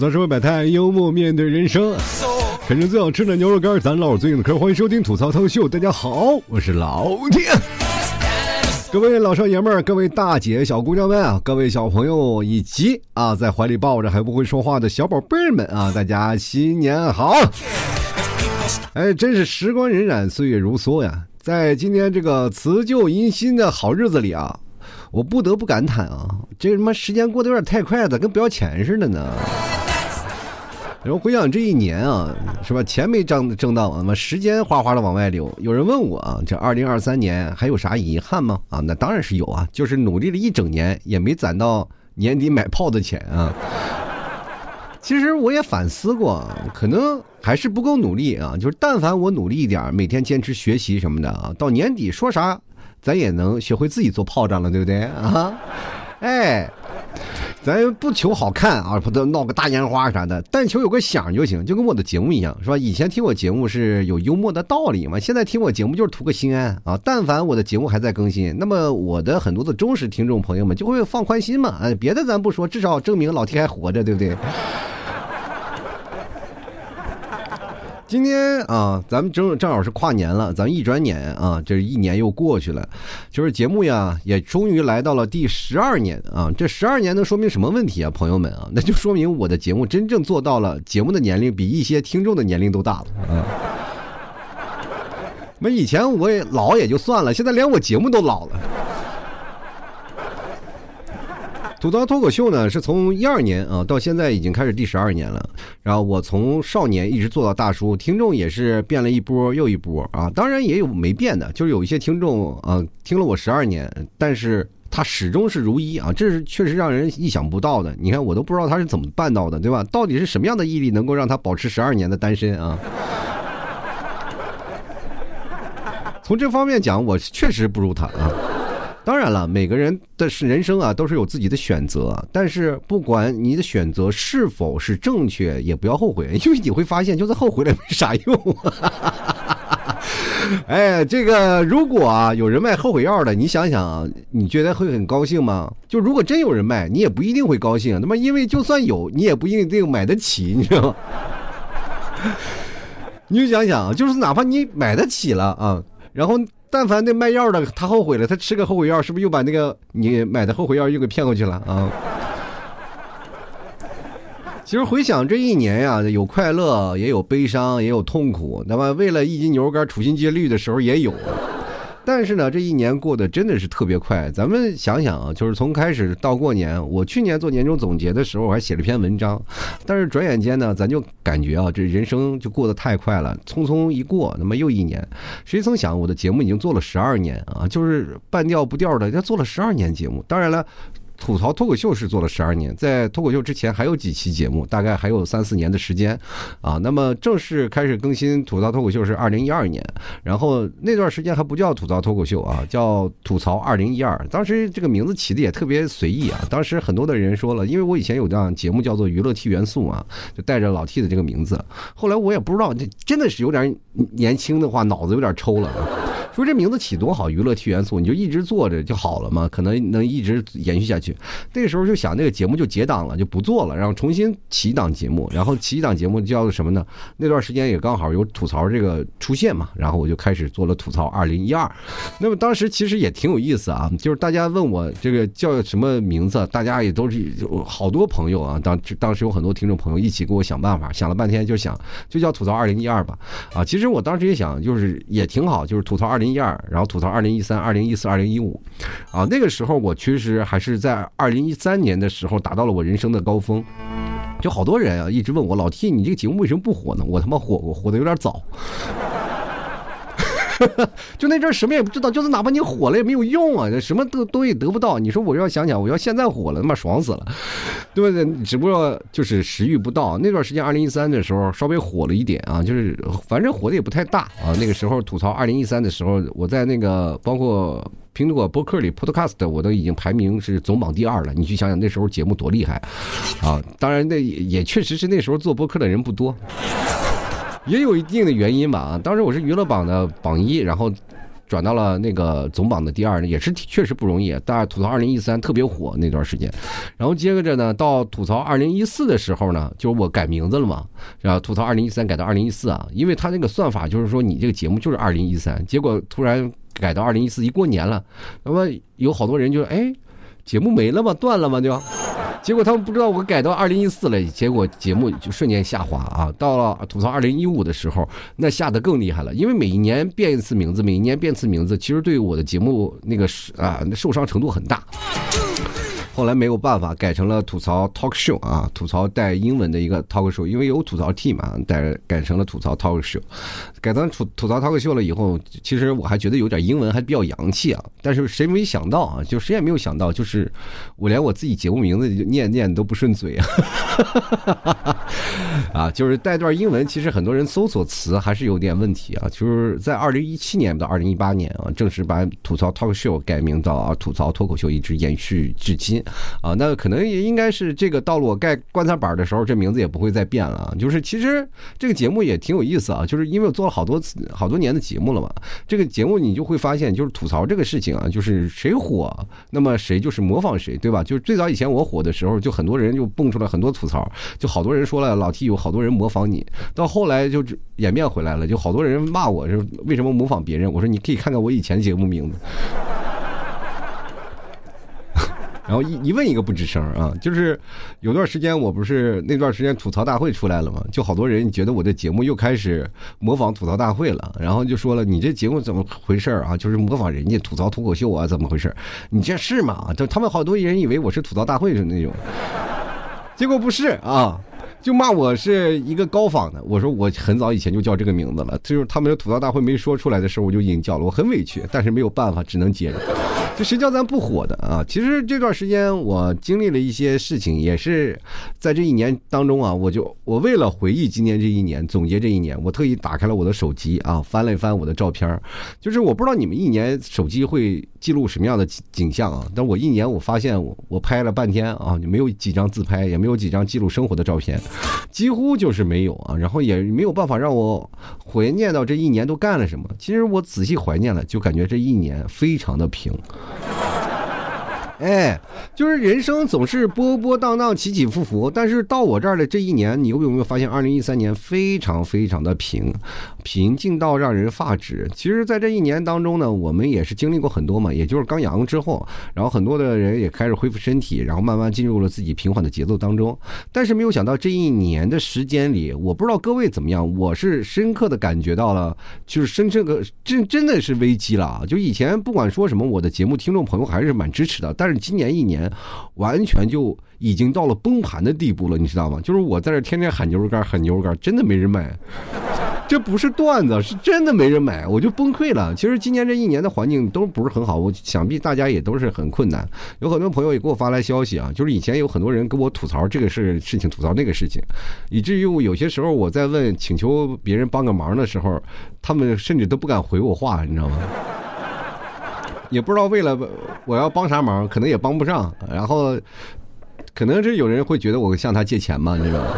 槽社会百态，幽默面对人生。啃着最好吃的牛肉干，咱唠最硬的嗑。欢迎收听吐槽脱秀，大家好，我是老铁。各位老少爷们儿，各位大姐小姑娘们啊，各位小朋友以及啊在怀里抱着还不会说话的小宝贝们啊，大家新年好！哎，真是时光荏苒，岁月如梭呀。在今天这个辞旧迎新的好日子里啊，我不得不感叹啊，这他妈时间过得有点太快了，跟不要钱似的呢。然后回想这一年啊，是吧？钱没挣挣到，那么时间哗哗的往外流。有人问我啊，这二零二三年还有啥遗憾吗？啊，那当然是有啊，就是努力了一整年也没攒到年底买炮的钱啊。其实我也反思过，可能还是不够努力啊。就是但凡我努力一点，每天坚持学习什么的啊，到年底说啥，咱也能学会自己做炮仗了，对不对啊？哎。咱不求好看啊，不都闹个大烟花啥的，但求有个响就行，就跟我的节目一样，是吧？以前听我节目是有幽默的道理嘛，现在听我节目就是图个心安啊。但凡我的节目还在更新，那么我的很多的忠实听众朋友们就会放宽心嘛。哎，别的咱不说，至少证明老天还活着，对不对？今天啊，咱们正正好是跨年了，咱们一转眼啊，这一年又过去了，就是节目呀，也终于来到了第十二年啊。这十二年能说明什么问题啊，朋友们啊？那就说明我的节目真正做到了，节目的年龄比一些听众的年龄都大了啊。那以前我也老也就算了，现在连我节目都老了。吐槽脱口秀呢，是从一二年啊到现在已经开始第十二年了。然后我从少年一直做到大叔，听众也是变了一波又一波啊。当然也有没变的，就是有一些听众啊听了我十二年，但是他始终是如一啊，这是确实让人意想不到的。你看我都不知道他是怎么办到的，对吧？到底是什么样的毅力能够让他保持十二年的单身啊？从这方面讲，我确实不如他啊。当然了，每个人的是人生啊，都是有自己的选择。但是不管你的选择是否是正确，也不要后悔，因为你会发现，就算后悔了没啥用。哎，这个如果啊有人卖后悔药的，你想想，你觉得会很高兴吗？就如果真有人卖，你也不一定会高兴。那么，因为就算有，你也不一定买得起，你知道吗？你就想想，就是哪怕你买得起了啊，然后。但凡那卖药的他后悔了，他吃个后悔药，是不是又把那个你买的后悔药又给骗过去了啊？其实回想这一年呀，有快乐，也有悲伤，也有痛苦。那么为了一斤牛肉干处心积虑的时候也有。但是呢，这一年过得真的是特别快。咱们想想啊，就是从开始到过年，我去年做年终总结的时候，我还写了篇文章。但是转眼间呢，咱就感觉啊，这人生就过得太快了，匆匆一过，那么又一年。谁曾想，我的节目已经做了十二年啊，就是半调不调的，要做了十二年节目。当然了。吐槽脱口秀是做了十二年，在脱口秀之前还有几期节目，大概还有三四年的时间，啊，那么正式开始更新吐槽脱口秀是二零一二年，然后那段时间还不叫吐槽脱口秀啊，叫吐槽二零一二，当时这个名字起的也特别随意啊，当时很多的人说了，因为我以前有档节目叫做娱乐 T 元素啊，就带着老 T 的这个名字，后来我也不知道，这真的是有点年轻的话，脑子有点抽了。说这名字起多好，娱乐 T 元素，你就一直做着就好了嘛，可能能一直延续下去。那个时候就想，那个节目就结档了，就不做了，然后重新起一档节目，然后起一档节目叫做什么呢？那段时间也刚好有吐槽这个出现嘛，然后我就开始做了吐槽二零一二。那么当时其实也挺有意思啊，就是大家问我这个叫什么名字，大家也都是有好多朋友啊，当当时有很多听众朋友一起给我想办法，想了半天就想就叫吐槽二零一二吧。啊，其实我当时也想，就是也挺好，就是吐槽二。零一二，然后吐槽二零一三、二零一四、二零一五，啊，那个时候我其实还是在二零一三年的时候达到了我人生的高峰，就好多人啊一直问我老 T，你这个节目为什么不火呢？我他妈火我，火的有点早。就那阵什么也不知道，就是哪怕你火了也没有用啊，什么都东西得不到。你说我要想想，我要现在火了，他妈爽死了，对不对？只不过就是时遇不到。那段时间，二零一三的时候稍微火了一点啊，就是反正火的也不太大啊。那个时候吐槽二零一三的时候，我在那个包括苹果播客里 Podcast，我都已经排名是总榜第二了。你去想想那时候节目多厉害啊！当然，那也确实是那时候做播客的人不多。也有一定的原因吧啊，当时我是娱乐榜的榜一，然后转到了那个总榜的第二，也是确实不容易。但是吐槽二零一三特别火那段时间，然后接着呢，到吐槽二零一四的时候呢，就是我改名字了嘛，然后吐槽二零一三改到二零一四啊，因为他那个算法就是说你这个节目就是二零一三，结果突然改到二零一四，一过年了，那么有好多人就哎，节目没了吗？断了吗？就。结果他们不知道我改到二零一四了，结果节目就瞬间下滑啊！到了吐槽二零一五的时候，那下的更厉害了，因为每一年变一次名字，每一年变次名字，其实对我的节目那个啊受伤程度很大。后来没有办法，改成了吐槽 talk show 啊，吐槽带英文的一个 talk show，因为有吐槽 T 嘛，改改成了吐槽 talk show。改成吐吐槽 talk show 了以后，其实我还觉得有点英文还比较洋气啊。但是谁没想到啊，就谁也没有想到，就是我连我自己节目名字念念都不顺嘴啊。啊，就是带段英文，其实很多人搜索词还是有点问题啊。就是在二零一七年到二零一八年啊，正式把吐槽 talk show 改名到啊吐槽脱口秀，一直延续至今。啊，那可能也应该是这个道路盖棺材板的时候，这名字也不会再变了。就是其实这个节目也挺有意思啊，就是因为我做了好多次、好多年的节目了嘛。这个节目你就会发现，就是吐槽这个事情啊，就是谁火，那么谁就是模仿谁，对吧？就是最早以前我火的时候，就很多人就蹦出来很多吐槽，就好多人说了老 T 有好多人模仿你。到后来就演变回来了，就好多人骂我是为什么模仿别人？我说你可以看看我以前节目名字。然后一一问一个不吱声啊，就是有段时间我不是那段时间吐槽大会出来了嘛，就好多人觉得我的节目又开始模仿吐槽大会了，然后就说了你这节目怎么回事啊？就是模仿人家吐槽脱口秀啊，怎么回事？你这是吗？就他们好多人以为我是吐槽大会的那种，结果不是啊，就骂我是一个高仿的。我说我很早以前就叫这个名字了，就是他们的吐槽大会没说出来的时候我就已经叫了，我很委屈，但是没有办法，只能接着。谁叫咱不火的啊？其实这段时间我经历了一些事情，也是在这一年当中啊，我就我为了回忆今年这一年，总结这一年，我特意打开了我的手机啊，翻了一翻我的照片就是我不知道你们一年手机会记录什么样的景象啊？但我一年我发现我我拍了半天啊，就没有几张自拍，也没有几张记录生活的照片，几乎就是没有啊。然后也没有办法让我怀念到这一年都干了什么。其实我仔细怀念了，就感觉这一年非常的平。Come on. 哎，就是人生总是波波荡荡、起起伏伏，但是到我这儿的这一年，你有没有发现，二零一三年非常非常的平，平静到让人发指。其实，在这一年当中呢，我们也是经历过很多嘛，也就是刚阳之后，然后很多的人也开始恢复身体，然后慢慢进入了自己平缓的节奏当中。但是没有想到这一年的时间里，我不知道各位怎么样，我是深刻的感觉到了，就是深深个真真的是危机了。就以前不管说什么，我的节目听众朋友还是蛮支持的，但是是。今年一年，完全就已经到了崩盘的地步了，你知道吗？就是我在这天天喊牛肉干，喊牛肉干，真的没人买，这不是段子，是真的没人买，我就崩溃了。其实今年这一年的环境都不是很好，我想必大家也都是很困难。有很多朋友也给我发来消息啊，就是以前有很多人跟我吐槽这个事事情，吐槽那个事情，以至于我有些时候我在问请求别人帮个忙的时候，他们甚至都不敢回我话，你知道吗？也不知道为了我要帮啥忙，可能也帮不上。然后，可能是有人会觉得我向他借钱嘛，你知道吗？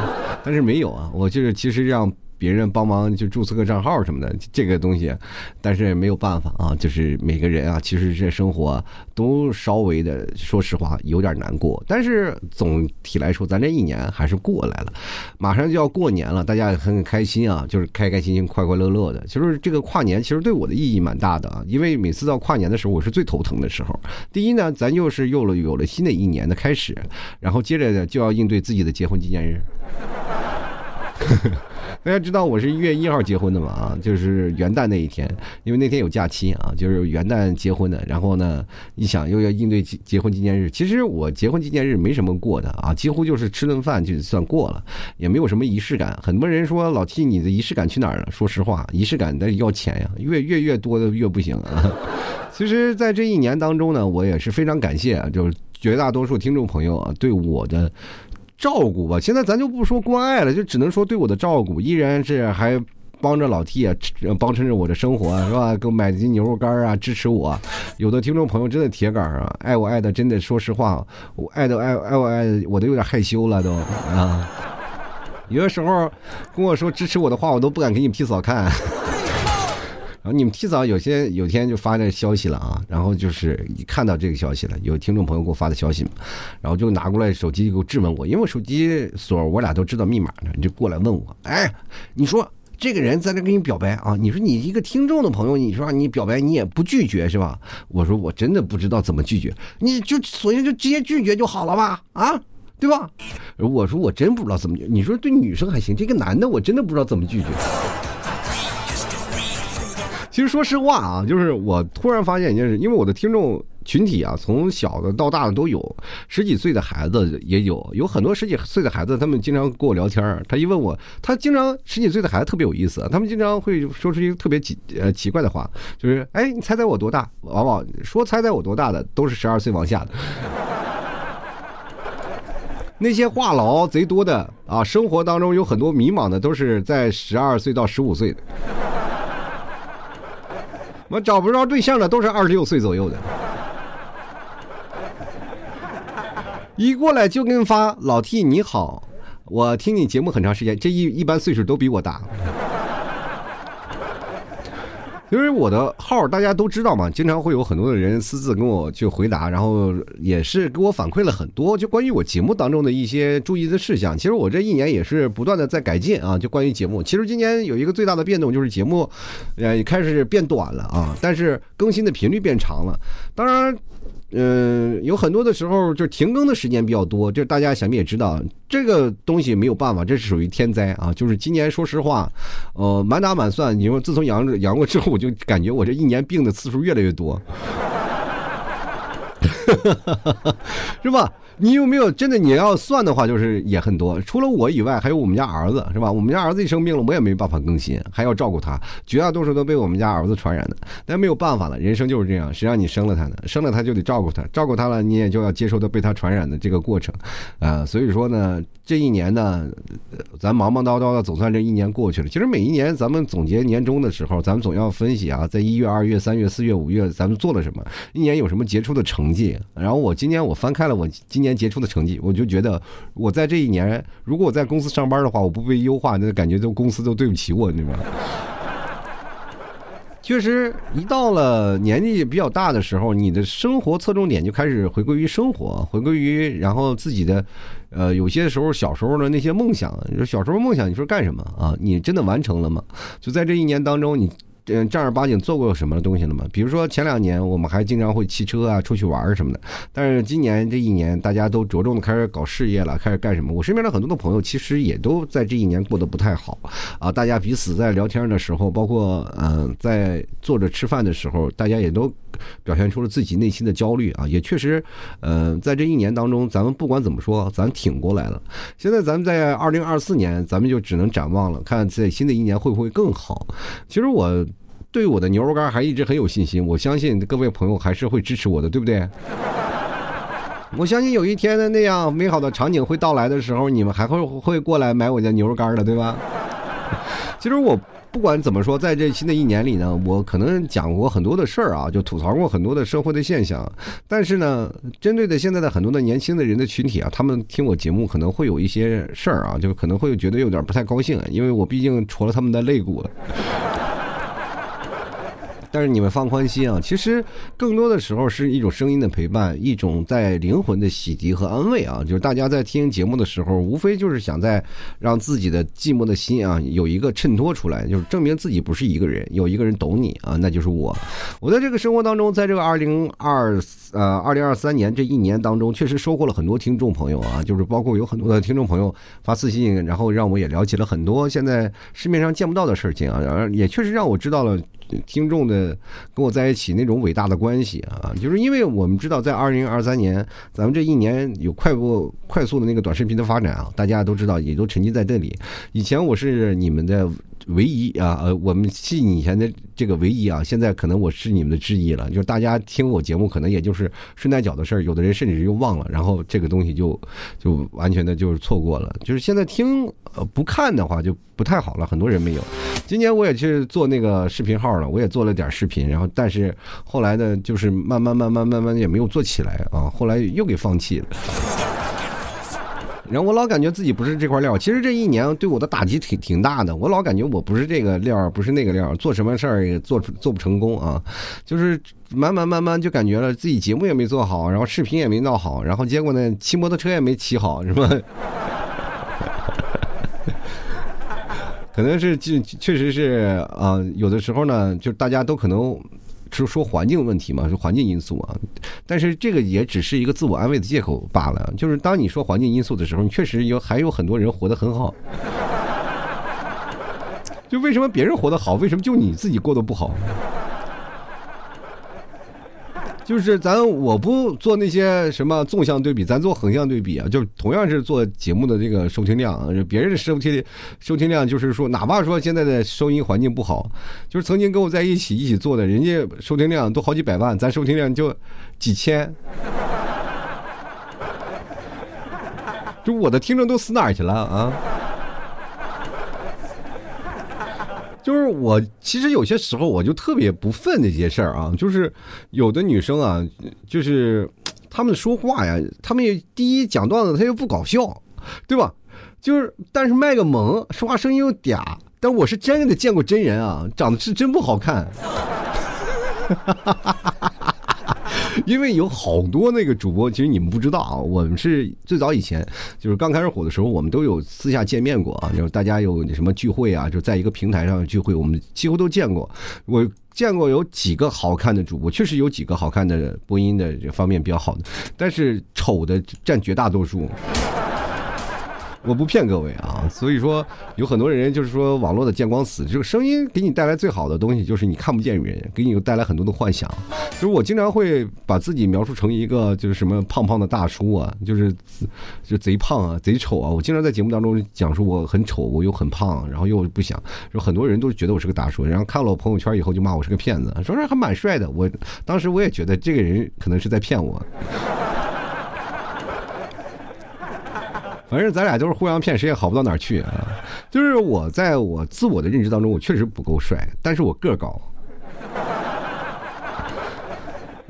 但是没有啊，我就是其实这样。别人帮忙就注册个账号什么的，这个东西，但是没有办法啊，就是每个人啊，其实这生活都稍微的，说实话有点难过。但是总体来说，咱这一年还是过来了，马上就要过年了，大家也很开心啊，就是开开心心、快快乐乐的。其实这个跨年其实对我的意义蛮大的啊，因为每次到跨年的时候，我是最头疼的时候。第一呢，咱又是有了有了新的一年的开始，然后接着呢就要应对自己的结婚纪念日。大家知道我是一月一号结婚的嘛？啊，就是元旦那一天，因为那天有假期啊，就是元旦结婚的。然后呢，一想又要应对结结婚纪念日，其实我结婚纪念日没什么过的啊，几乎就是吃顿饭就算过了，也没有什么仪式感。很多人说老七你的仪式感去哪儿了？说实话，仪式感得要钱呀，越越越多的越不行啊。其实，在这一年当中呢，我也是非常感谢啊，就是绝大多数听众朋友啊对我的。照顾吧，现在咱就不说关爱了，就只能说对我的照顾，依然是还帮着老 T 啊，帮衬着我的生活，是吧？给我买斤牛肉干啊，支持我。有的听众朋友真的铁杆啊，爱我爱的真的，说实话，我爱的爱爱我爱的，我都有点害羞了都啊。有的时候跟我说支持我的话，我都不敢给你屁嫂看。然后你们提早有些有天就发这消息了啊，然后就是一看到这个消息了，有听众朋友给我发的消息，然后就拿过来手机给我质问我，因为我手机锁我俩都知道密码呢，你就过来问我，哎，你说这个人在这跟你表白啊？你说你一个听众的朋友，你说你表白你也不拒绝是吧？我说我真的不知道怎么拒绝，你就索性就直接拒绝就好了吧？啊，对吧？我说我真不知道怎么，你说对女生还行，这个男的我真的不知道怎么拒绝。其实说实话啊，就是我突然发现一件事，因为我的听众群体啊，从小的到大的都有，十几岁的孩子也有，有很多十几岁的孩子，他们经常跟我聊天他一问我，他经常十几岁的孩子特别有意思，他们经常会说出一个特别奇呃奇怪的话，就是哎，你猜猜我多大？往往说猜猜我多大的都是十二岁往下的。那些话痨贼多的啊，生活当中有很多迷茫的，都是在十二岁到十五岁的。我找不着对象的都是二十六岁左右的，一过来就跟发老 T 你好，我听你节目很长时间，这一一般岁数都比我大。因为我的号大家都知道嘛，经常会有很多的人私自跟我去回答，然后也是给我反馈了很多，就关于我节目当中的一些注意的事项。其实我这一年也是不断的在改进啊，就关于节目。其实今年有一个最大的变动就是节目，呃，开始变短了啊，但是更新的频率变长了。当然。嗯，有很多的时候就停更的时间比较多，这大家想必也知道，这个东西没有办法，这是属于天灾啊。就是今年说实话，呃，满打满算，你说自从阳阳过之后，我就感觉我这一年病的次数越来越多，是吧？你有没有真的？你要算的话，就是也很多。除了我以外，还有我们家儿子，是吧？我们家儿子一生病了，我也没办法更新，还要照顾他，绝大多数都被我们家儿子传染的。但没有办法了，人生就是这样，谁让你生了他呢？生了他就得照顾他，照顾他了，你也就要接受他被他传染的这个过程，啊，所以说呢，这一年呢，咱忙忙叨叨的，总算这一年过去了。其实每一年咱们总结年终的时候，咱们总要分析啊，在一月、二月、三月、四月、五月，咱们做了什么，一年有什么杰出的成绩。然后我今年我翻开了我今年杰出的成绩，我就觉得我在这一年，如果我在公司上班的话，我不被优化，那感觉都公司都对不起我，你知道吗？确实，一到了年纪比较大的时候，你的生活侧重点就开始回归于生活，回归于然后自己的，呃，有些时候小时候的那些梦想，你说小时候梦想，你说干什么啊？你真的完成了吗？就在这一年当中，你。嗯，正儿八经做过什么东西了吗？比如说前两年我们还经常会骑车啊，出去玩什么的。但是今年这一年，大家都着重的开始搞事业了，开始干什么？我身边的很多的朋友其实也都在这一年过得不太好啊。大家彼此在聊天的时候，包括嗯，在坐着吃饭的时候，大家也都表现出了自己内心的焦虑啊。也确实，嗯，在这一年当中，咱们不管怎么说，咱挺过来了。现在咱们在二零二四年，咱们就只能展望了，看在新的一年会不会更好。其实我。对我的牛肉干还一直很有信心，我相信各位朋友还是会支持我的，对不对？我相信有一天的那样美好的场景会到来的时候，你们还会会过来买我家牛肉干的，对吧？其实我不管怎么说，在这新的一年里呢，我可能讲过很多的事儿啊，就吐槽过很多的社会的现象。但是呢，针对的现在的很多的年轻的人的群体啊，他们听我节目可能会有一些事儿啊，就可能会觉得有点不太高兴，因为我毕竟戳了他们的肋骨了。但是你们放宽心啊，其实更多的时候是一种声音的陪伴，一种在灵魂的洗涤和安慰啊。就是大家在听节目的时候，无非就是想在让自己的寂寞的心啊有一个衬托出来，就是证明自己不是一个人，有一个人懂你啊，那就是我。我在这个生活当中，在这个二零二呃二零二三年这一年当中，确实收获了很多听众朋友啊，就是包括有很多的听众朋友发私信，然后让我也了解了很多现在市面上见不到的事情啊，也确实让我知道了。听众的呃跟我在一起那种伟大的关系啊，就是因为我们知道，在二零二三年，咱们这一年有快步快速的那个短视频的发展啊，大家都知道，也都沉浸在这里。以前我是你们的。唯一啊，呃，我们是以前的这个唯一啊，现在可能我是你们的之一了。就是大家听我节目，可能也就是顺带脚的事儿，有的人甚至又忘了，然后这个东西就就完全的就是错过了。就是现在听呃不看的话就不太好了，很多人没有。今年我也去做那个视频号了，我也做了点视频，然后但是后来呢，就是慢慢慢慢慢慢也没有做起来啊，后来又给放弃了。然后我老感觉自己不是这块料。其实这一年对我的打击挺挺大的，我老感觉我不是这个料，不是那个料，做什么事儿也做做不成功啊。就是慢慢慢慢就感觉了自己节目也没做好，然后视频也没闹好，然后结果呢，骑摩托车也没骑好，是吧？可能是确确实是啊，有的时候呢，就大家都可能。是说环境问题嘛，是环境因素啊，但是这个也只是一个自我安慰的借口罢了。就是当你说环境因素的时候，你确实有还有很多人活得很好。就为什么别人活得好，为什么就你自己过得不好？就是咱我不做那些什么纵向对比，咱做横向对比啊。就是同样是做节目的这个收听量，别人的收听收听量就是说，哪怕说现在的收音环境不好，就是曾经跟我在一起一起做的，人家收听量都好几百万，咱收听量就几千。就我的听众都死哪儿去了啊？就是我，其实有些时候我就特别不忿那些事儿啊。就是有的女生啊，就是她们说话呀，她们第一讲段子她又不搞笑，对吧？就是但是卖个萌，说话声音又嗲。但我是真的见过真人啊，长得是真不好看。哈哈哈哈哈因为有好多那个主播，其实你们不知道啊，我们是最早以前就是刚开始火的时候，我们都有私下见面过啊，就是大家有什么聚会啊，就在一个平台上聚会，我们几乎都见过。我见过有几个好看的主播，确实有几个好看的播音的这方面比较好的，但是丑的占绝大多数。我不骗各位啊，所以说有很多人就是说网络的见光死，这个声音给你带来最好的东西就是你看不见人，给你带来很多的幻想。就是我经常会把自己描述成一个就是什么胖胖的大叔啊，就是就贼胖啊，贼丑啊。我经常在节目当中讲述我很丑，我又很胖，然后又不想，就很多人都觉得我是个大叔，然后看了我朋友圈以后就骂我是个骗子，说是还蛮帅的。我当时我也觉得这个人可能是在骗我。反正咱俩都是互相骗，谁也好不到哪儿去啊！就是我在我自我的认知当中，我确实不够帅，但是我个高。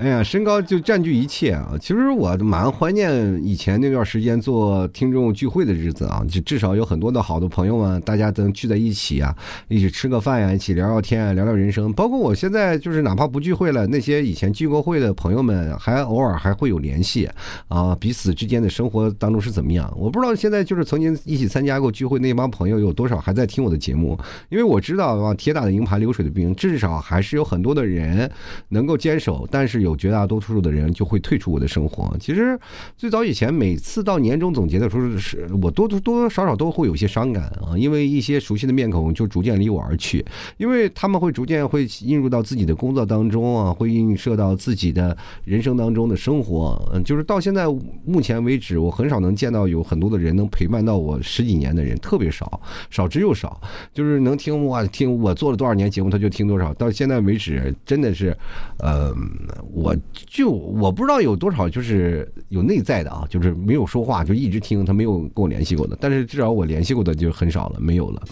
哎呀，身高就占据一切啊！其实我蛮怀念以前那段时间做听众聚会的日子啊，就至少有很多的好的朋友们，大家能聚在一起啊，一起吃个饭呀，一起聊聊天啊，聊聊人生。包括我现在就是哪怕不聚会了，那些以前聚过会的朋友们，还偶尔还会有联系啊，彼此之间的生活当中是怎么样？我不知道现在就是曾经一起参加过聚会那帮朋友有多少还在听我的节目，因为我知道啊，铁打的营盘流水的兵，至少还是有很多的人能够坚守，但是有。绝大多数的人就会退出我的生活。其实，最早以前，每次到年终总结的时候，是我多多多多少少都会有些伤感啊，因为一些熟悉的面孔就逐渐离我而去，因为他们会逐渐会映入到自己的工作当中啊，会映射到自己的人生当中的生活。嗯，就是到现在目前为止，我很少能见到有很多的人能陪伴到我十几年的人，特别少，少之又少。就是能听我听我做了多少年节目，他就听多少。到现在为止，真的是，呃，我。就我不知道有多少就是有内在的啊，就是没有说话就一直听，他没有跟我联系过的，但是至少我联系过的就很少了，没有了。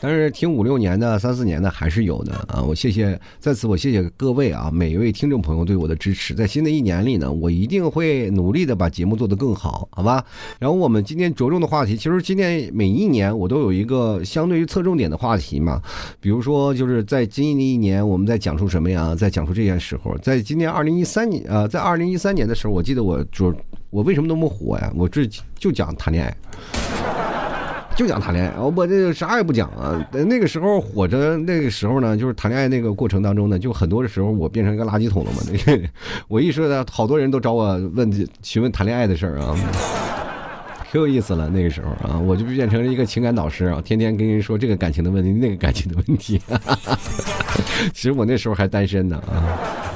但是听五六年的、三四年的还是有的啊！我谢谢，在此我谢谢各位啊，每一位听众朋友对我的支持。在新的一年里呢，我一定会努力的把节目做得更好，好吧？然后我们今天着重的话题，其实今年每一年我都有一个相对于侧重点的话题嘛。比如说，就是在今年一年，我们在讲述什么呀？在讲述这件时候，在今年二零一三年啊，在二零一三年的时候，我记得我主我为什么那么火呀？我这就讲谈恋爱。就讲谈恋爱，我这啥也不讲啊。那个时候火着，那个时候呢，就是谈恋爱那个过程当中呢，就很多的时候我变成一个垃圾桶了嘛。那个，我一说呢，好多人都找我问询问谈恋爱的事儿啊，可有意思了。那个时候啊，我就变成了一个情感导师啊，天天跟人说这个感情的问题，那个感情的问题。其实我那时候还单身呢啊。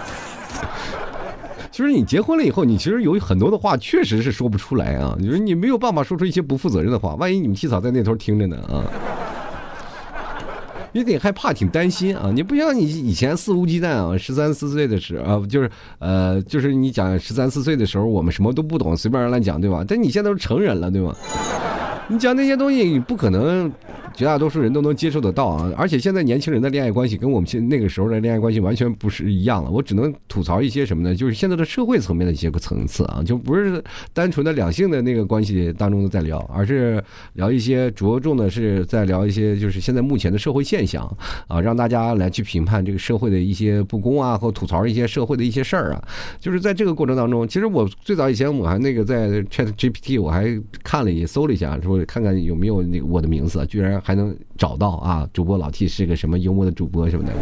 其实你结婚了以后，你其实有很多的话确实是说不出来啊。你说你没有办法说出一些不负责任的话，万一你们七嫂在那头听着呢啊，有点害怕，挺担心啊。你不像你以前肆无忌惮啊，十三四岁的时候啊，就是呃，就是你讲十三四岁的时候，我们什么都不懂，随便乱讲，对吧？但你现在都是成人了，对吧？你讲那些东西，你不可能绝大多数人都能接受得到啊。而且现在年轻人的恋爱关系跟我们现那个时候的恋爱关系完全不是一样了。我只能吐槽一些什么呢？就是现在的社会层面的一些个层次啊，就不是单纯的两性的那个关系当中的在聊，而是聊一些着重的是在聊一些就是现在目前的社会现象啊，让大家来去评判这个社会的一些不公啊，或吐槽一些社会的一些事儿啊。就是在这个过程当中，其实我最早以前我还那个在 Chat GPT 我还看了也搜了一下，说看看有没有那我的名字，居然还能找到啊！主播老 T 是个什么幽默的主播什么的。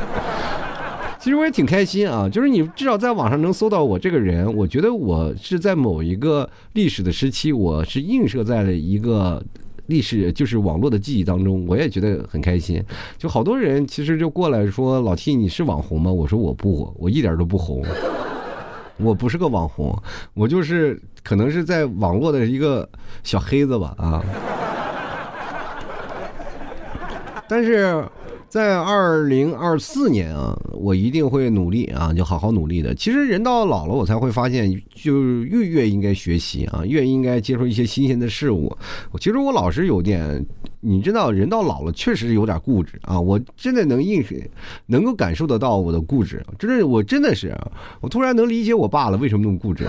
其实我也挺开心啊，就是你至少在网上能搜到我这个人，我觉得我是在某一个历史的时期，我是映射在了一个历史，就是网络的记忆当中，我也觉得很开心。就好多人其实就过来说老 T 你是网红吗？我说我不，我一点都不红，我不是个网红，我就是可能是在网络的一个小黑子吧啊。但是。在二零二四年啊，我一定会努力啊，就好好努力的。其实人到老了，我才会发现，就越越应该学习啊，越应该接受一些新鲜的事物。其实我老是有点，你知道，人到老了确实有点固执啊。我真的能印，能够感受得到我的固执，真的，我真的是，我突然能理解我爸了，为什么那么固执。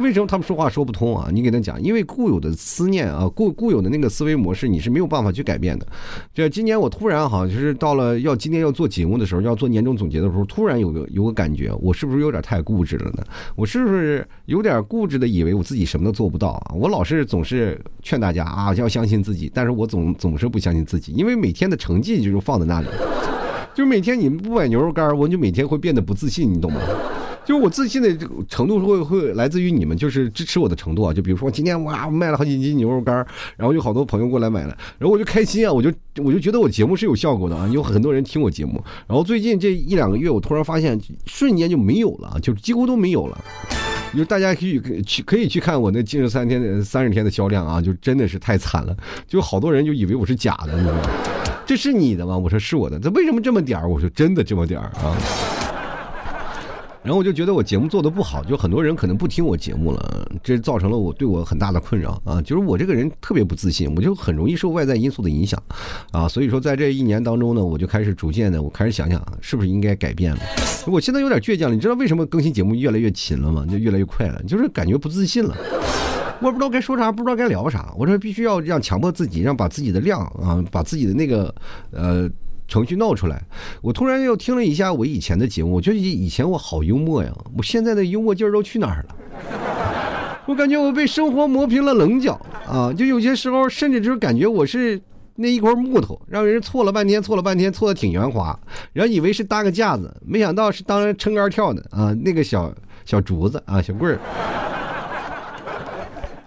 为什么他们说话说不通啊？你给他讲，因为固有的思念啊，固固有的那个思维模式，你是没有办法去改变的。这今年我突然好像就是到了要今天要做节目的时候，要做年终总结的时候，突然有个有个感觉，我是不是有点太固执了呢？我是不是有点固执的以为我自己什么都做不到啊？我老是总是劝大家啊要相信自己，但是我总总是不相信自己，因为每天的成绩就是放在那里，就每天你们不买牛肉干，我就每天会变得不自信，你懂吗？就是我自信的程度会会来自于你们，就是支持我的程度啊。就比如说今天哇卖了好几斤牛肉干，然后有好多朋友过来买了，然后我就开心啊，我就我就觉得我节目是有效果的啊，有很多人听我节目。然后最近这一两个月，我突然发现瞬间就没有了，就几乎都没有了。就大家可以去可以去看我那近十三天的三十天的销量啊，就真的是太惨了，就好多人就以为我是假的，你知道吗？这是你的吗？我说是我的。这为什么这么点儿？我说真的这么点儿啊。然后我就觉得我节目做的不好，就很多人可能不听我节目了，这造成了我对我很大的困扰啊！就是我这个人特别不自信，我就很容易受外在因素的影响，啊，所以说在这一年当中呢，我就开始逐渐的，我开始想想是不是应该改变了。我现在有点倔强了，你知道为什么更新节目越来越勤了吗？就越来越快了，就是感觉不自信了，我不知道该说啥，不知道该聊啥，我说必须要让强迫自己，让把自己的量啊，把自己的那个呃。程序闹出来，我突然又听了一下我以前的节目，我觉得以前我好幽默呀，我现在的幽默劲儿都去哪儿了？我感觉我被生活磨平了棱角啊！就有些时候，甚至就是感觉我是那一块木头，让人错了半天，错了半天，错的挺圆滑，然后以为是搭个架子，没想到是当撑杆跳的啊！那个小小竹子啊，小棍儿。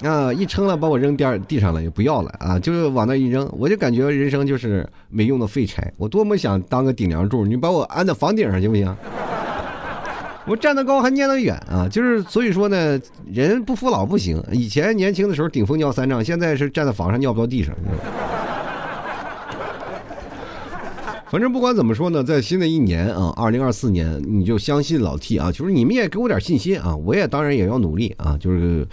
啊！一撑了，把我扔地地上了，也不要了啊！就往那一扔，我就感觉人生就是没用的废柴。我多么想当个顶梁柱，你把我安在房顶上行不行？我站得高还念得远啊！就是所以说呢，人不服老不行。以前年轻的时候顶风尿三丈，现在是站在房上尿不到地上。反正不管怎么说呢，在新的一年啊，二零二四年，你就相信老 T 啊，就是你们也给我点信心啊，我也当然也要努力啊，就是，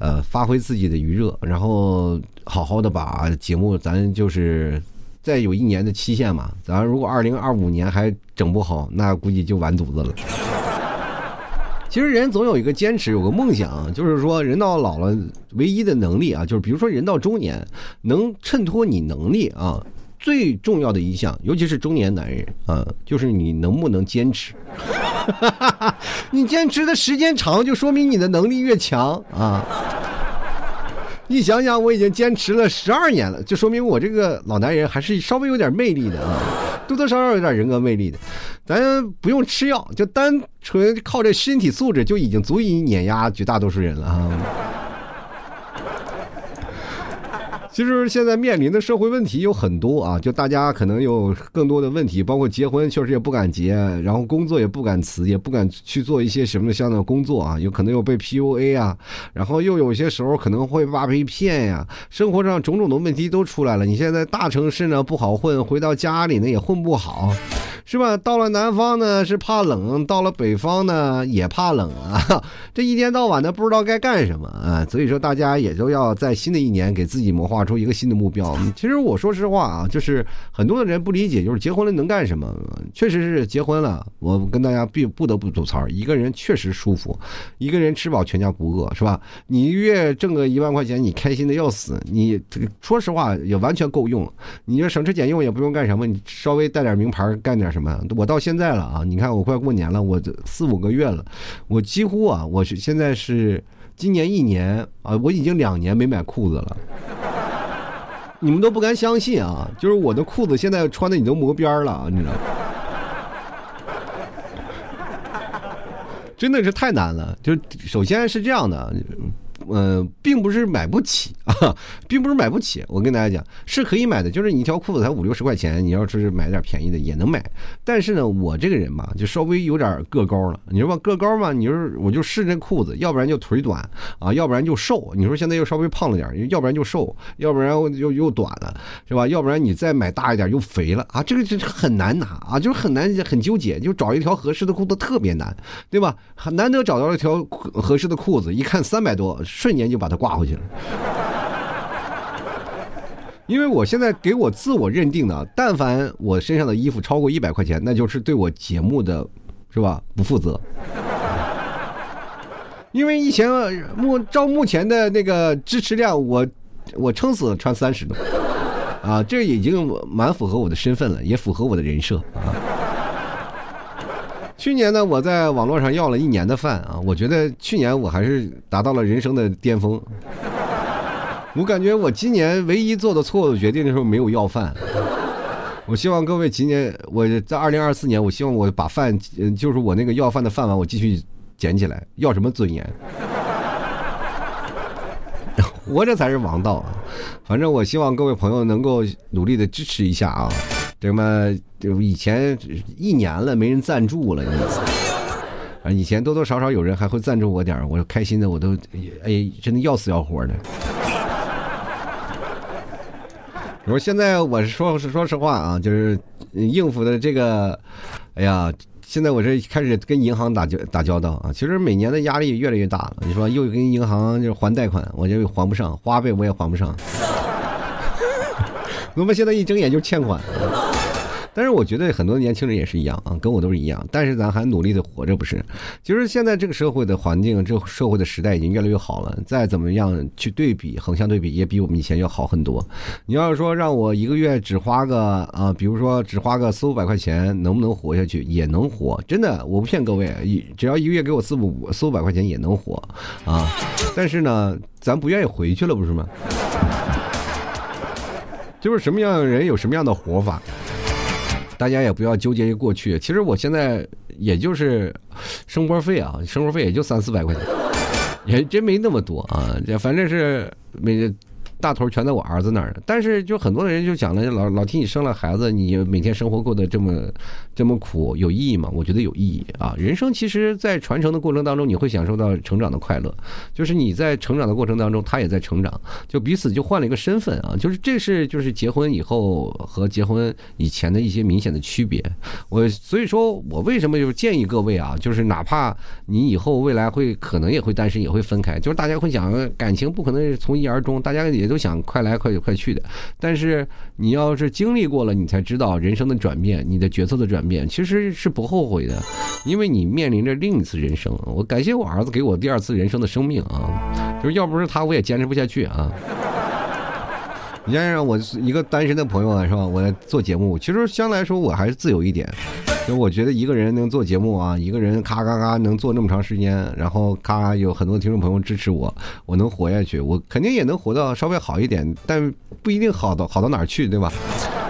呃，发挥自己的余热，然后好好的把节目，咱就是再有一年的期限嘛，咱如果二零二五年还整不好，那估计就完犊子了。其实人总有一个坚持，有个梦想，就是说人到老了，唯一的能力啊，就是比如说人到中年，能衬托你能力啊。最重要的一项，尤其是中年男人啊，就是你能不能坚持。你坚持的时间长，就说明你的能力越强啊。你想想，我已经坚持了十二年了，就说明我这个老男人还是稍微有点魅力的啊，多多少少有点人格魅力的。咱不用吃药，就单纯靠这身体素质，就已经足以碾压绝大多数人了啊。其实现在面临的社会问题有很多啊，就大家可能有更多的问题，包括结婚确实也不敢结，然后工作也不敢辞，也不敢去做一些什么相的工作啊，有可能又被 PUA 啊，然后又有些时候可能会怕被骗呀，生活上种种的问题都出来了。你现在大城市呢不好混，回到家里呢也混不好。是吧？到了南方呢是怕冷，到了北方呢也怕冷啊。这一天到晚的不知道该干什么啊。所以说大家也都要在新的一年给自己谋划出一个新的目标。其实我说实话啊，就是很多的人不理解，就是结婚了能干什么？确实是结婚了，我跟大家必不得不吐槽，一个人确实舒服，一个人吃饱全家不饿，是吧？你一月挣个一万块钱，你开心的要死。你说实话也完全够用，你要省吃俭用也不用干什么，你稍微带点名牌干点什么。我到现在了啊，你看我快过年了，我四五个月了，我几乎啊，我是现在是今年一年啊，我已经两年没买裤子了。你们都不敢相信啊，就是我的裤子现在穿的你都磨边了，你知道？真的是太难了。就首先是这样的。嗯，并不是买不起 啊，并不是买不起。我跟大家讲，是可以买的，就是你一条裤子才五六十块钱，你要是买点便宜的也能买。但是呢，我这个人吧，就稍微有点个高了。你说吧，个高嘛，你说我就试这裤子，要不然就腿短啊，要不然就瘦。你说现在又稍微胖了点，要不然就瘦，要不然又又短了，是吧？要不然你再买大一点又肥了啊，这个就很难拿啊，就是很难很纠结，就找一条合适的裤子特别难，对吧？很难得找到一条合适的裤子，一看三百多。瞬间就把它挂回去了，因为我现在给我自我认定的，但凡我身上的衣服超过一百块钱，那就是对我节目的，是吧？不负责。因为以前目照目前的那个支持量，我我撑死穿三十的，啊，这已经蛮符合我的身份了，也符合我的人设啊。去年呢，我在网络上要了一年的饭啊，我觉得去年我还是达到了人生的巅峰。我感觉我今年唯一做的错误决定的时候没有要饭。我希望各位今年我在二零二四年，我希望我把饭，就是我那个要饭的饭碗，我继续捡起来。要什么尊严？活着才是王道啊！反正我希望各位朋友能够努力的支持一下啊。什么？就以前一年了没人赞助了，啊，以前多多少少有人还会赞助我点我开心的我都，哎，真的要死要活的。我说现在我是说是说实话啊，就是应付的这个，哎呀，现在我这开始跟银行打交打交道啊，其实每年的压力越来越大了。你说又跟银行就是还贷款，我就还不上，花呗我也还不上。我们现在一睁眼就欠款。但是我觉得很多年轻人也是一样啊，跟我都是一样。但是咱还努力的活着，不是？其实现在这个社会的环境，这社会的时代已经越来越好了。再怎么样去对比，横向对比，也比我们以前要好很多。你要是说让我一个月只花个啊，比如说只花个四五百块钱，能不能活下去？也能活，真的，我不骗各位，一只要一个月给我四五四五百块钱也能活啊。但是呢，咱不愿意回去了，不是吗？就是什么样的人有什么样的活法。大家也不要纠结于过去。其实我现在也就是生活费啊，生活费也就三四百块钱，也真没那么多啊。反正是每。大头全在我儿子那儿，但是就很多人就讲了，老老提你生了孩子，你每天生活过得这么这么苦，有意义吗？我觉得有意义啊！人生其实，在传承的过程当中，你会享受到成长的快乐，就是你在成长的过程当中，他也在成长，就彼此就换了一个身份啊！就是这是就是结婚以后和结婚以前的一些明显的区别。我所以说我为什么就是建议各位啊，就是哪怕你以后未来会可能也会单身，也会分开，就是大家会讲感情不可能从一而终，大家也都。都想快来快去快去的，但是你要是经历过了，你才知道人生的转变，你的角色的转变其实是不后悔的，因为你面临着另一次人生。我感谢我儿子给我第二次人生的生命啊，就是要不是他，我也坚持不下去啊。你想想，我一个单身的朋友啊，是吧？我做节目，其实相对来说我还是自由一点。就我觉得一个人能做节目啊，一个人咔咔咔能做那么长时间，然后咔有很多听众朋友支持我，我能活下去，我肯定也能活到稍微好一点，但不一定好到好到哪儿去，对吧？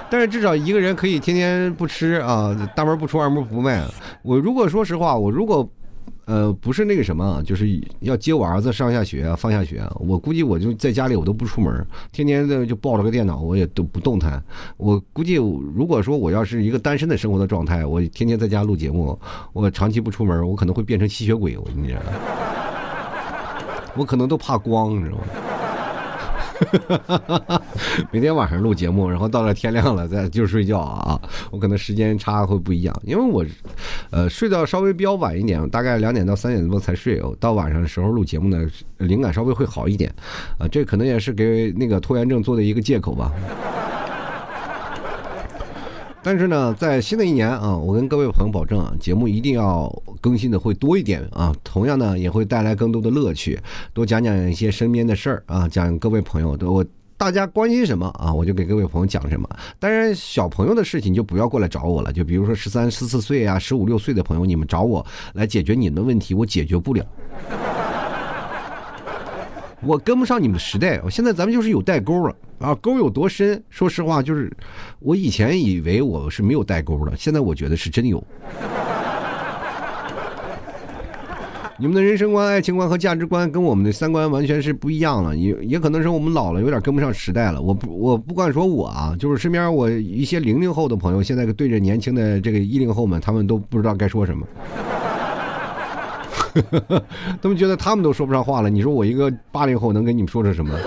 但是至少一个人可以天天不吃啊，大门不出二门不迈。我如果说实话，我如果。呃，不是那个什么，就是要接我儿子上下学、放下学。我估计我就在家里，我都不出门，天天的就抱着个电脑，我也都不动弹。我估计，如果说我要是一个单身的生活的状态，我天天在家录节目，我长期不出门，我可能会变成吸血鬼。我跟你讲，我可能都怕光，你知道吗？明天晚上录节目，然后到了天亮了再就睡觉啊。我可能时间差会不一样，因为我，呃，睡到稍微比较晚一点，大概两点到三点多才睡哦。到晚上的时候录节目呢，灵感稍微会好一点，啊，这可能也是给那个拖延症做的一个借口吧。但是呢，在新的一年啊，我跟各位朋友保证啊，节目一定要更新的会多一点啊。同样呢，也会带来更多的乐趣，多讲讲一些身边的事儿啊，讲各位朋友的我大家关心什么啊，我就给各位朋友讲什么。当然，小朋友的事情就不要过来找我了。就比如说十三、十四岁啊，十五六岁的朋友，你们找我来解决你们的问题，我解决不了。我跟不上你们的时代，我现在咱们就是有代沟了，啊沟有多深？说实话，就是我以前以为我是没有代沟的，现在我觉得是真有。你们的人生观、爱情观和价值观跟我们的三观完全是不一样了，也也可能是我们老了，有点跟不上时代了。我不，我不管说我啊，就是身边我一些零零后的朋友，现在对着年轻的这个一零后们，他们都不知道该说什么。他们觉得他们都说不上话了，你说我一个八零后能跟你们说出什么？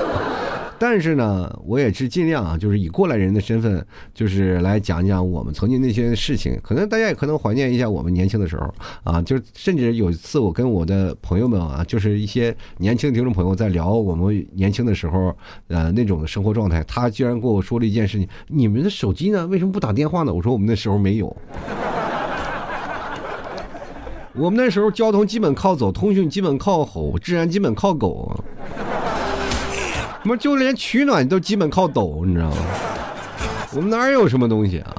但是呢，我也是尽量啊，就是以过来人的身份，就是来讲一讲我们曾经那些事情。可能大家也可能怀念一下我们年轻的时候啊，就甚至有一次我跟我的朋友们啊，就是一些年轻听众朋友在聊我们年轻的时候呃那种的生活状态，他居然跟我说了一件事情：你们的手机呢，为什么不打电话呢？我说我们那时候没有。我们那时候交通基本靠走，通讯基本靠吼，治安基本靠狗，我们就连取暖都基本靠抖，你知道吗？我们哪有什么东西啊？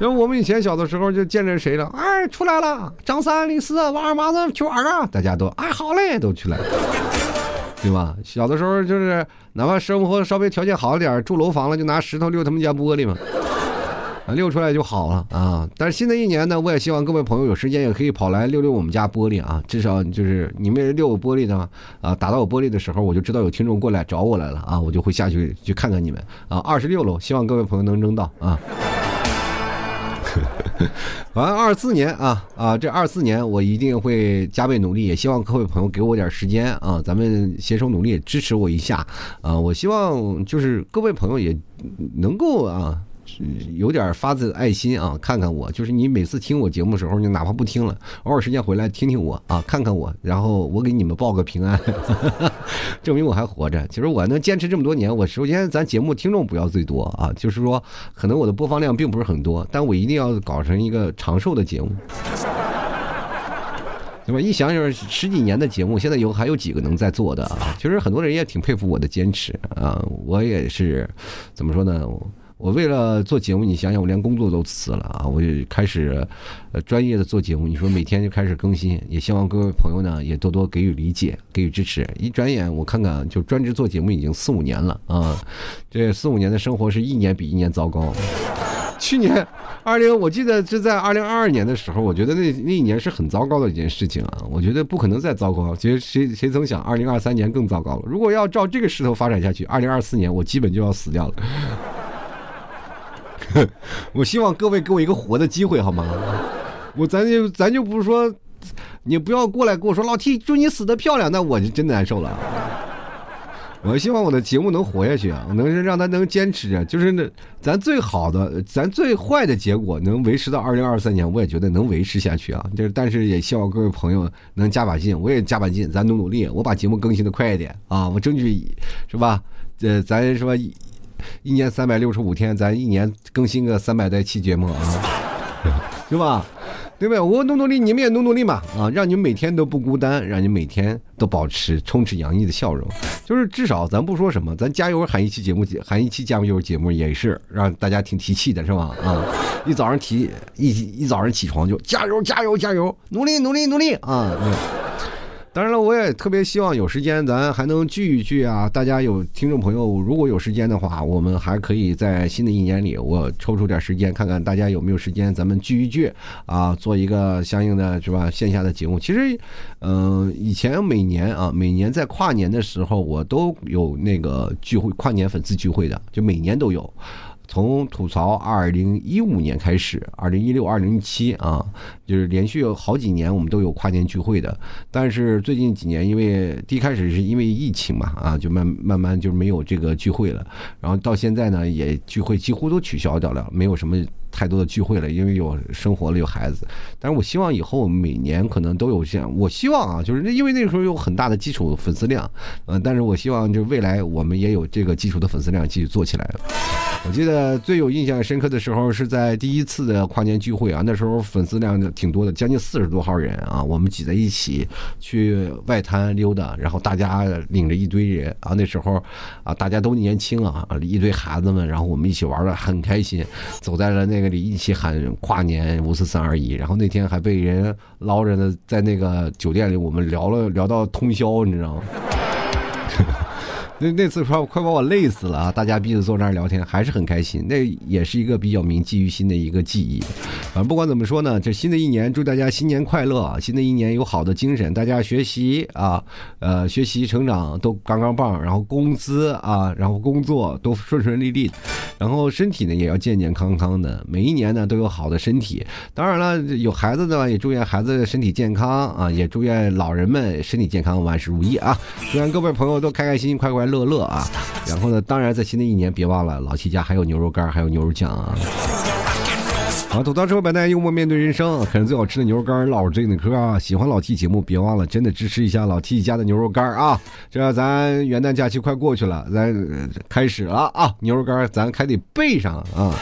就我们以前小的时候就见着谁了，哎，出来了，张三李四王二麻子去玩啊，大家都哎好嘞，都去了，对吧？小的时候就是哪怕生活稍微条件好点，住楼房了，就拿石头溜他们家玻璃嘛。啊，溜出来就好了啊！但是新的一年呢，我也希望各位朋友有时间也可以跑来溜溜我们家玻璃啊。至少就是你们溜我玻璃呢，啊，打到我玻璃的时候，我就知道有听众过来找我来了啊，我就会下去去看看你们啊。二十六楼，希望各位朋友能扔到啊。完二四年啊啊，这二四年我一定会加倍努力，也希望各位朋友给我点时间啊，咱们携手努力，支持我一下啊。我希望就是各位朋友也能够啊。有点发自爱心啊，看看我，就是你每次听我节目的时候，你哪怕不听了，偶尔时间回来听听我啊，看看我，然后我给你们报个平安，证明我还活着。其实我能坚持这么多年，我首先咱节目听众不要最多啊，就是说可能我的播放量并不是很多，但我一定要搞成一个长寿的节目，对吧？一想想十几年的节目，现在有还有几个能在做的啊？其实很多人也挺佩服我的坚持啊，我也是，怎么说呢？我为了做节目，你想想，我连工作都辞了啊！我就开始，呃，专业的做节目。你说每天就开始更新，也希望各位朋友呢也多多给予理解，给予支持。一转眼，我看看，就专职做节目已经四五年了啊！这四五年的生活是一年比一年糟糕。去年二零，我记得是在二零二二年的时候，我觉得那那一年是很糟糕的一件事情啊！我觉得不可能再糟糕。其实谁谁曾想，二零二三年更糟糕了。如果要照这个势头发展下去，二零二四年我基本就要死掉了。我希望各位给我一个活的机会，好吗？我咱就咱就不是说，你不要过来跟我说老 T 祝你死的漂亮，那我就真难受了。我希望我的节目能活下去啊，能让他能坚持着，就是那咱最好的，咱最坏的结果能维持到二零二三年，我也觉得能维持下去啊。就是但是也希望各位朋友能加把劲，我也加把劲，咱努努力，我把节目更新的快一点啊，我争取是吧？呃，咱说。一年三百六十五天，咱一年更新个三百多期节目啊，是吧？对不对？我努努力，你们也努努力嘛啊！让你们每天都不孤单，让你每天都保持充斥洋溢的笑容。就是至少咱不说什么，咱加油喊一期节目，喊一期加油节目也是让大家挺提气的，是吧？啊！一早上提一一早上起床就加油加油加油，努力努力努力啊！当然了，我也特别希望有时间咱还能聚一聚啊！大家有听众朋友，如果有时间的话，我们还可以在新的一年里，我抽出点时间，看看大家有没有时间，咱们聚一聚啊，做一个相应的是吧？线下的节目。其实，嗯，以前每年啊，每年在跨年的时候，我都有那个聚会，跨年粉丝聚会的，就每年都有。从吐槽二零一五年开始，二零一六、二零一七啊，就是连续有好几年我们都有跨年聚会的。但是最近几年，因为第一开始是因为疫情嘛，啊，就慢慢慢就没有这个聚会了。然后到现在呢，也聚会几乎都取消掉了，没有什么。太多的聚会了，因为有生活了，有孩子。但是我希望以后每年可能都有这样。我希望啊，就是因为那时候有很大的基础粉丝量，嗯，但是我希望就未来我们也有这个基础的粉丝量继续做起来。我记得最有印象深刻的时候是在第一次的跨年聚会啊，那时候粉丝量挺多的，将近四十多号人啊，我们挤在一起去外滩溜达，然后大家领着一堆人啊，那时候啊大家都年轻啊，一堆孩子们，然后我们一起玩的很开心，走在了那那里一起喊跨年五四三二一，然后那天还被人捞着呢，在那个酒店里我们聊了聊到通宵，你知道吗？那那次快快把我累死了啊！大家彼此坐那儿聊天，还是很开心。那也是一个比较铭记于心的一个记忆。反正不管怎么说呢，这新的一年祝大家新年快乐啊，新的一年有好的精神，大家学习啊，呃，学习成长都杠杠棒，然后工资啊，然后工作都顺顺利利，然后身体呢也要健健康康的，每一年呢都有好的身体。当然了，有孩子的也祝愿孩子身体健康啊，也祝愿老人们身体健康，万事如意啊！祝愿各位朋友都开开心心，快快。乐乐啊，然后呢？当然，在新的一年，别忘了老七家还有牛肉干，还有牛肉酱啊。好，吐槽之后，百代幽默面对人生，啃最好吃的牛肉干，唠最硬的嗑啊！喜欢老 T 节目，别忘了真的支持一下老 T 家的牛肉干啊！这咱元旦假期快过去了，咱开始了啊！牛肉干咱还得备上啊！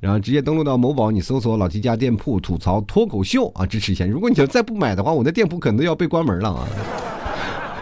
然后直接登录到某宝，你搜索老 T 家店铺吐槽脱口秀啊，支持一下。如果你要再不买的话，我那店铺可能要被关门了啊！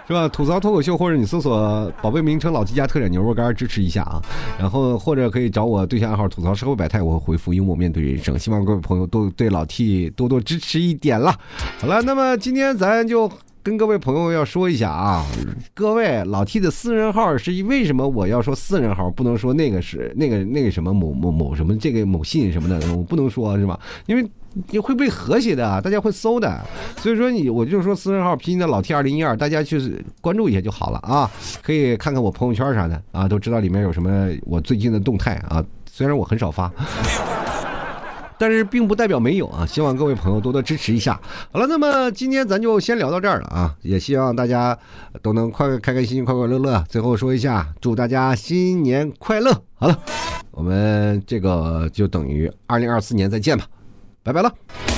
是吧？吐槽脱口秀，或者你搜索宝贝名称“老 T 家特产牛肉干”，支持一下啊。然后或者可以找我对象暗号“吐槽社会百态”，我会回复“幽默面对人生”。希望各位朋友都对老 T 多多支持一点了。好了，那么今天咱就跟各位朋友要说一下啊，各位老 T 的私人号是为什么我要说私人号，不能说那个是那个那个什么某某某什么这个某信什么的，我不能说是吧？因为。你会被和谐的，大家会搜的，所以说你我就说私人号拼音的老 T 二零一二，大家去关注一下就好了啊，可以看看我朋友圈啥的啊，都知道里面有什么我最近的动态啊，虽然我很少发，但是并不代表没有啊，希望各位朋友多多支持一下。好了，那么今天咱就先聊到这儿了啊，也希望大家都能快开开心心、快快乐乐。最后说一下，祝大家新年快乐。好了，我们这个就等于二零二四年再见吧。拜拜了。